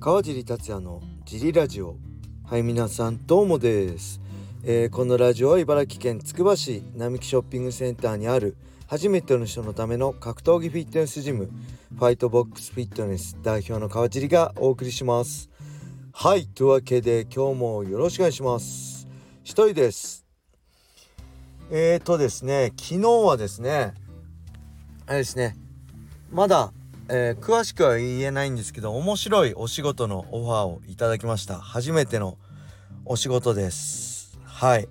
川尻達也のジリラジオ。はい皆さんどうもです、えー、このラジオは茨城県つくば市並木ショッピングセンターにある初めての人のための格闘技フィットネスジムファイトボックスフィットネス代表の川尻がお送りします。はいというわけで今日もよろしくお願いします。一人です。えーとですね昨日はですねあれですねまだえー、詳しくは言えないんですけど面白いお仕事のオファーをいただきました。初めてのお仕事です。はい。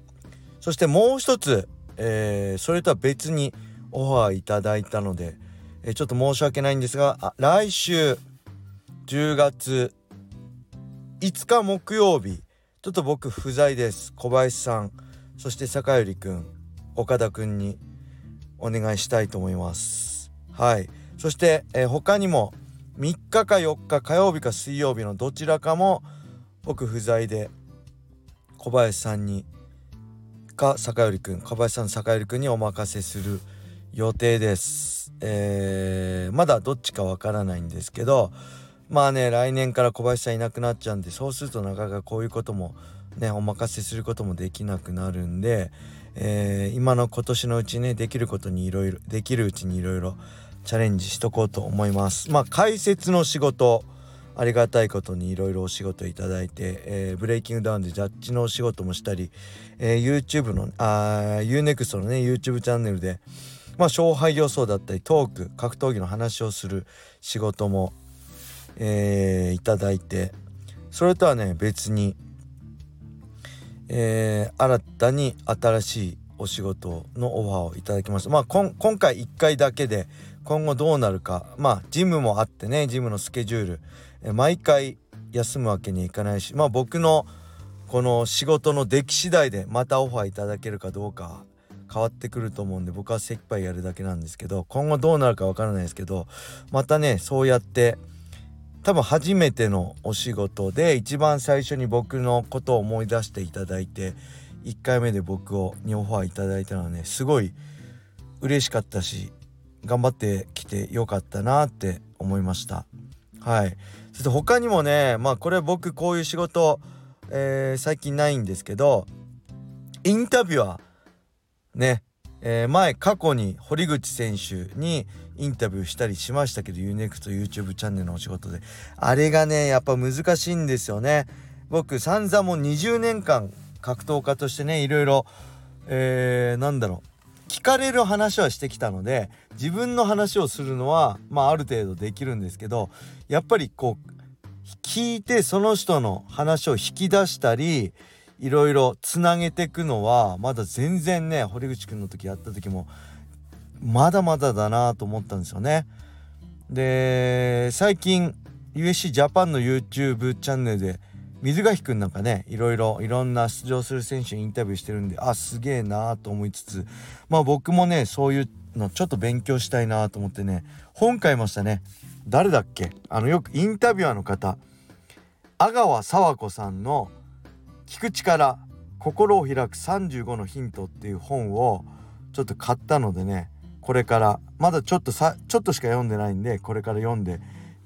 そしてもう一つ、えー、それとは別にオファーいただいたので、えー、ちょっと申し訳ないんですが来週10月5日木曜日ちょっと僕不在です。小林さんそして坂寄くん岡田くんにお願いしたいと思います。はい。そして、えー、他にも3日か4日火曜日か水曜日のどちらかも僕不在で小林さんにか坂寄くん小林さん坂寄くんにお任せする予定です、えー、まだどっちかわからないんですけどまあね来年から小林さんいなくなっちゃうんでそうするとなかなかこういうこともねお任せすることもできなくなるんで、えー、今の今年のうちねできることにいろいろできるうちにいろいろチャレンジしとこうと思います。まあ解説の仕事ありがたいことにいろいろお仕事いただいて、えー、ブレイキングダウンでジャッジのお仕事もしたり、えー、YouTube のあ UNEXT のね YouTube チャンネルでまあ勝敗予想だったりトーク格闘技の話をする仕事も、えー、いただいてそれとはね別に、えー、新たに新しいお仕事のオファーをいただきました。まあ今回1回だけで今後どうなるか。まあジムもあってねジムのスケジュール。え毎回休むわけにいかないしまあ僕のこの仕事の出来次第でまたオファーいただけるかどうか変わってくると思うんで僕は精一杯やるだけなんですけど今後どうなるかわからないですけどまたねそうやって多分初めてのお仕事で一番最初に僕のことを思い出していただいて1回目で僕をにオファーいただいたのはねすごい嬉しかったし頑張ってきてよかったなって思いました。はい。そして他にもねまあこれ僕こういう仕事、えー、最近ないんですけどインタビュアーね、えー、前過去に堀口選手にインタビューしたりしましたけど UNEXTYouTube チャンネルのお仕事で。あれがねやっぱ難しいんですよね。僕散々もう20年間格闘家としてねいろいろ、えー、なんだろう聞かれる話はしてきたので自分の話をするのはまあある程度できるんですけどやっぱりこう聞いてその人の話を引き出したりいろいろつなげていくのはまだ全然ね堀口くんの時やった時もまだまだだなと思ったんですよね。で最近 USC ジャパンの YouTube チャンネルで水垣くんなんかねいろいろいろんな出場する選手にインタビューしてるんであすげえなーと思いつつまあ僕もねそういうのちょっと勉強したいなと思ってね本買いましたね。誰だっけ？あのよくインタビュアーの方。阿川佐和子さんの「聞く力心を開く35のヒント」っていう本をちょっと買ったのでねこれからまだちょっとさちょっとしか読んでないんでこれから読んで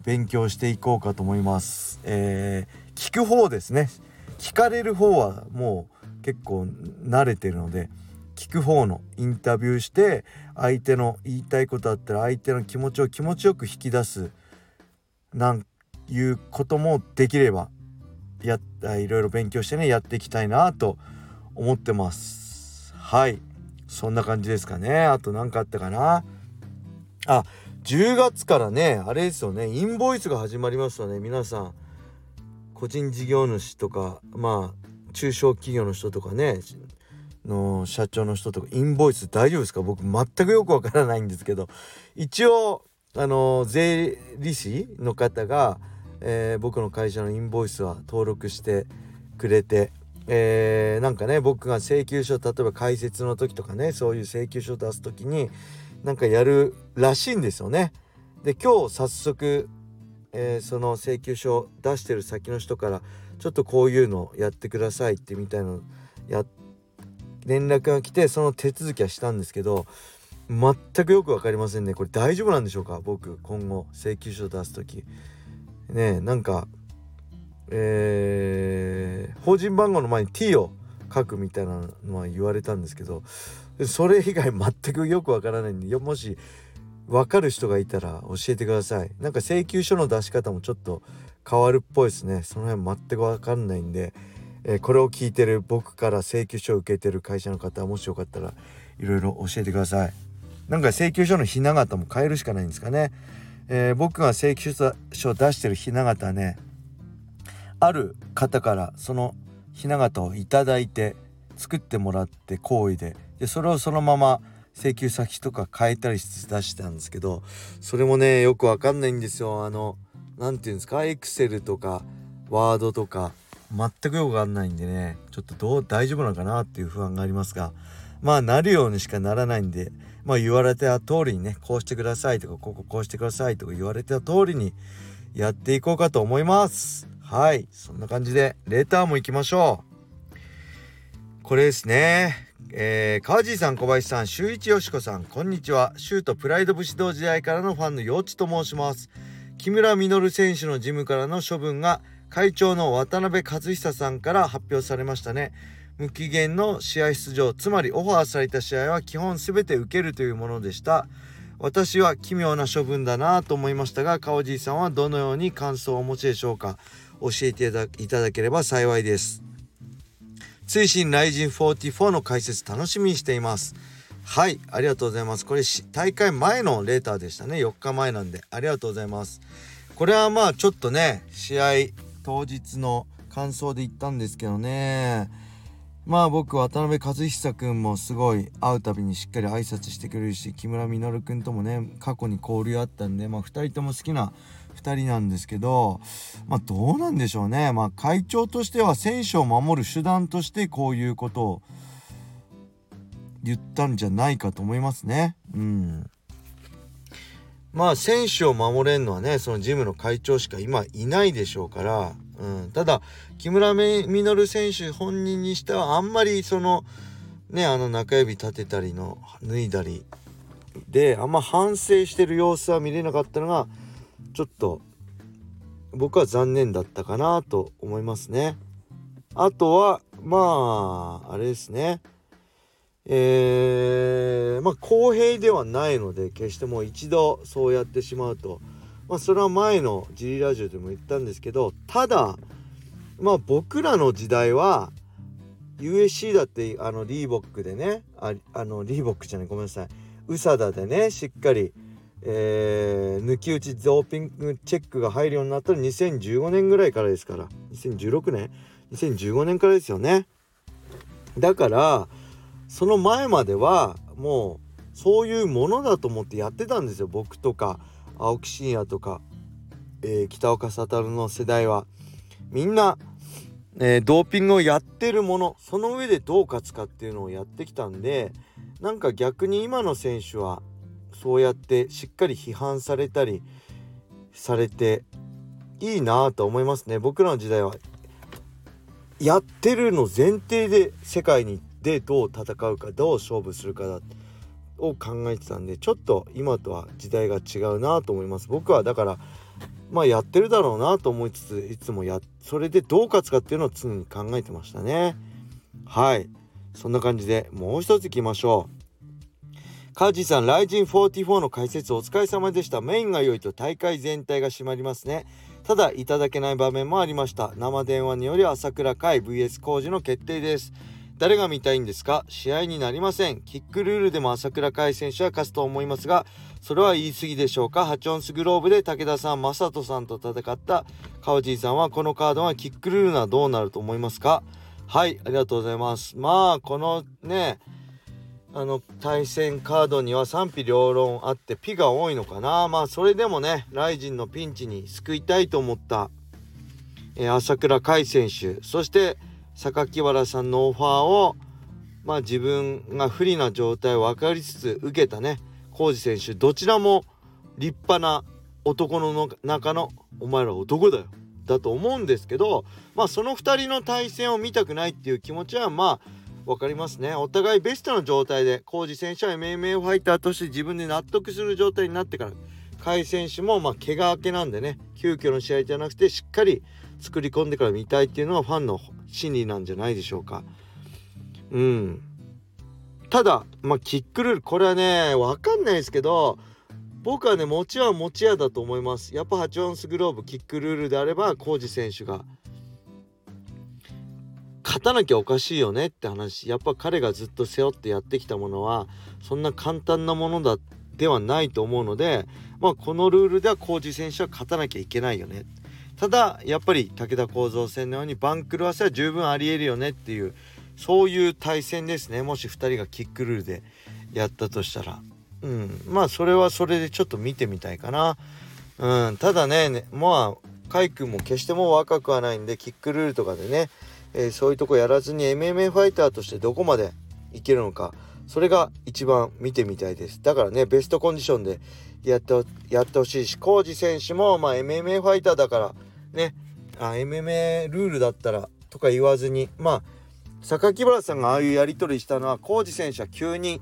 勉強していこうかと思います。えー聞く方ですね。聞かれる方はもう結構慣れてるので聞く方のインタビューして相手の言いたいことあったら相手の気持ちを気持ちよく引き出すなんいうこともできればやいろいろ勉強してねやっていきたいなと思ってます。はい。そんな感じですかね。あと何かあったかな。あ10月からねあれですよね。インボイスが始まりましたね皆さん。個人事業主とかまあ中小企業の人とかねの社長の人とかインボイス大丈夫ですか？僕全くよくわからないんですけど一応あの税理士の方が、えー、僕の会社のインボイスは登録してくれて、えー、なんかね僕が請求書例えば解説の時とかねそういう請求書を出す時になんかやるらしいんですよね。で今日早速えー、その請求書出してる先の人からちょっとこういうのやってくださいってみたいのや連絡が来てその手続きはしたんですけど全くよく分かりませんね。これ大丈夫なんでしょうか？僕今後請求書出す時。ねなんかえー、法人番号の前に T を書くみたいなのは言われたんですけどそれ以外全くよくわからないんでもし分かる人がいたら教えてください。なんか請求書の出し方もちょっと変わるっぽいですね。その辺全く分かんないんで、えー、これを聞いてる僕から請求書を受けてる会社の方もしよかったらいろいろ教えてください。なんか請求書のひな形も変えるしかないんですかね、えー、僕が請求書を出してるひな形ねある方からそのひな形を頂いて作ってもらって行為ででそれをそのまま請求先とか変えたりして出したんですけどそれもねよくわかんないんですよ。あの何て言うんですか？エクセルとかワードとか全くよくわかんないんでねちょっとどう大丈夫なのかなっていう不安がありますがまあなるようにしかならないんでまあ言われた通りにねこうしてくださいとかこここうしてくださいとか言われた通りにやっていこうかと思います。はい。そんな感じでレターも行きましょう。これですね。えー、川地さん小林さん周一よしこさんこんにちは。シュートプライド武士道時代からのファンの幼稚と申します。木村稔選手のジムからの処分が会長の渡辺和久さんから発表されましたね。無期限の試合出場つまりオファーされた試合は基本全て受けるというものでした。私は奇妙な処分だなと思いましたが川地さんはどのように感想をお持ちでしょうか。教えていただければ幸いです。追伸ライジン44の解説楽しみにしています。はいありがとうございます。これ大会前のレーターでしたね。4日前なんで。ありがとうございます。これはまあちょっとね試合当日の感想で言ったんですけどね。まあ僕渡辺和久君もすごい会うたびにしっかり挨拶してくれるし木村稔君ともね過去に交流あったんでまあ2人とも好きな2人なんですけどまあどうなんでしょうね。まあ会長としては選手を守る手段としてこういうことを言ったんじゃないかと思いますね。うん。まあ選手を守れるのはねそのジムの会長しか今いないでしょうから、うん、ただ木村稔選手本人にしてはあんまりそのねあの中指立てたりの脱いだりであんま反省してる様子は見れなかったのがちょっと僕は残念だったかなと思いますね。あとはまああれですね。えー、まあ公平ではないので決してもう一度そうやってしまうと。まあそれは前のジリラジオでも言ったんですけどただまあ僕らの時代は USC だってあのリーボックでねああのリーボックじゃないごめんなさい。ウサダでねしっかりえー、抜き打ちドーピングチェックが入るようになったの2015年ぐらいからですから。2016年？2015年からですよね。だからその前まではもうそういうものだと思ってやってたんですよ。僕とか青木真也とか、えー、北岡悟の世代は。みんな、えー、ドーピングをやってるものその上でどう勝つかっていうのをやってきたんでなんか逆に今の選手はそうやってしっかり批判されたりされていいなと思いますね。僕らの時代はやってるの前提で世界にでどう戦うかどう勝負するかだを考えてたんでちょっと今とは時代が違うなと思います。僕はだからまあやってるだろうなと思いつついつもやそれでどう勝つかっていうのを常に考えてましたね。はい。そんな感じでもう一ついきましょう。カージさん、ライジン44の解説お疲れ様でした。メインが良いと大会全体が締まりますね。ただ、いただけない場面もありました。生電話により朝倉海 VS 工事の決定です。誰が見たいんですか？試合になりません。キックルールでも朝倉海選手は勝つと思いますが、それは言い過ぎでしょうか ?8 オンスグローブで武田さん、正人さんと戦った川地さんは、このカードはキックルールならどうなると思いますか？はい、ありがとうございます。まあ、このね、あの対戦カードには賛否両論あってピが多いのかな。まあそれでもねライジンのピンチに救いたいと思った、えー、朝倉海選手そして榊原さんのオファーをまあ自分が不利な状態を分かりつつ受けたね浩二選手。どちらも立派な男の中のお前ら男だよ。だと思うんですけどまあその2人の対戦を見たくないっていう気持ちはまあ分かりますね。お互いベストの状態で浩二選手は MMA ファイターとして自分で納得する状態になってから甲斐選手もまあ怪我明けなんでね急遽の試合じゃなくてしっかり作り込んでから見たいっていうのがファンの心理なんじゃないでしょうか。うん。ただまあキックルールこれはね分かんないですけど僕はね持ちは持ち屋だと思います。やっぱ8オンスグローブキックルールであればコージ選手が勝たなきゃおかしいよねって話。やっぱ彼がずっと背負ってやってきたものはそんな簡単なものだではないと思うのでまあこのルールではコージ選手は勝たなきゃいけないよね。ただやっぱり武田構造戦のように番狂わせは十分ありえるよねっていうそういう対戦ですね。もし2人がキックルールでやったとしたら。うん。まあそれはそれでちょっと見てみたいかな。うん。ただねまあカイ君も決してもう若くはないんでキックルールとかでね、えー、そういうとこやらずに MMA ファイターとしてどこまでいけるのかそれが一番見てみたいです。だからねベストコンディションでやってやってほしいしコージ選手もまあ MMA ファイターだからねあ MMA ルールだったらとか言わずにまあ榊原さんがああいうやり取りしたのは浩二選手は急に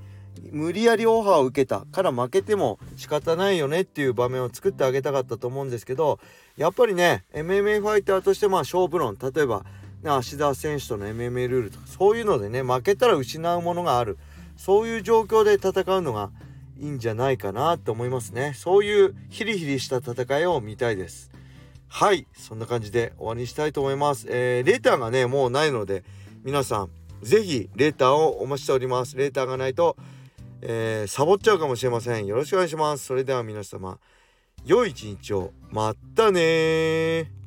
無理やりオファーを受けた。から負けても仕方ないよねっていう場面を作ってあげたかったと思うんですけどやっぱりね MMA ファイターとしてまあ勝負論。例えば、芦田選手との MMA ルールとかそういうのでね負けたら失うものがある。そういう状況で戦うのがいいんじゃないかなと思いますね。そういうヒリヒリした戦いを見たいです。はいそんな感じで終わりにしたいと思います、えー、レターがねもうないので皆さん是非レーターをお待ちしております。レーターがないと、えー、サボっちゃうかもしれません。よろしくお願いします。それでは皆様良い一日を。またね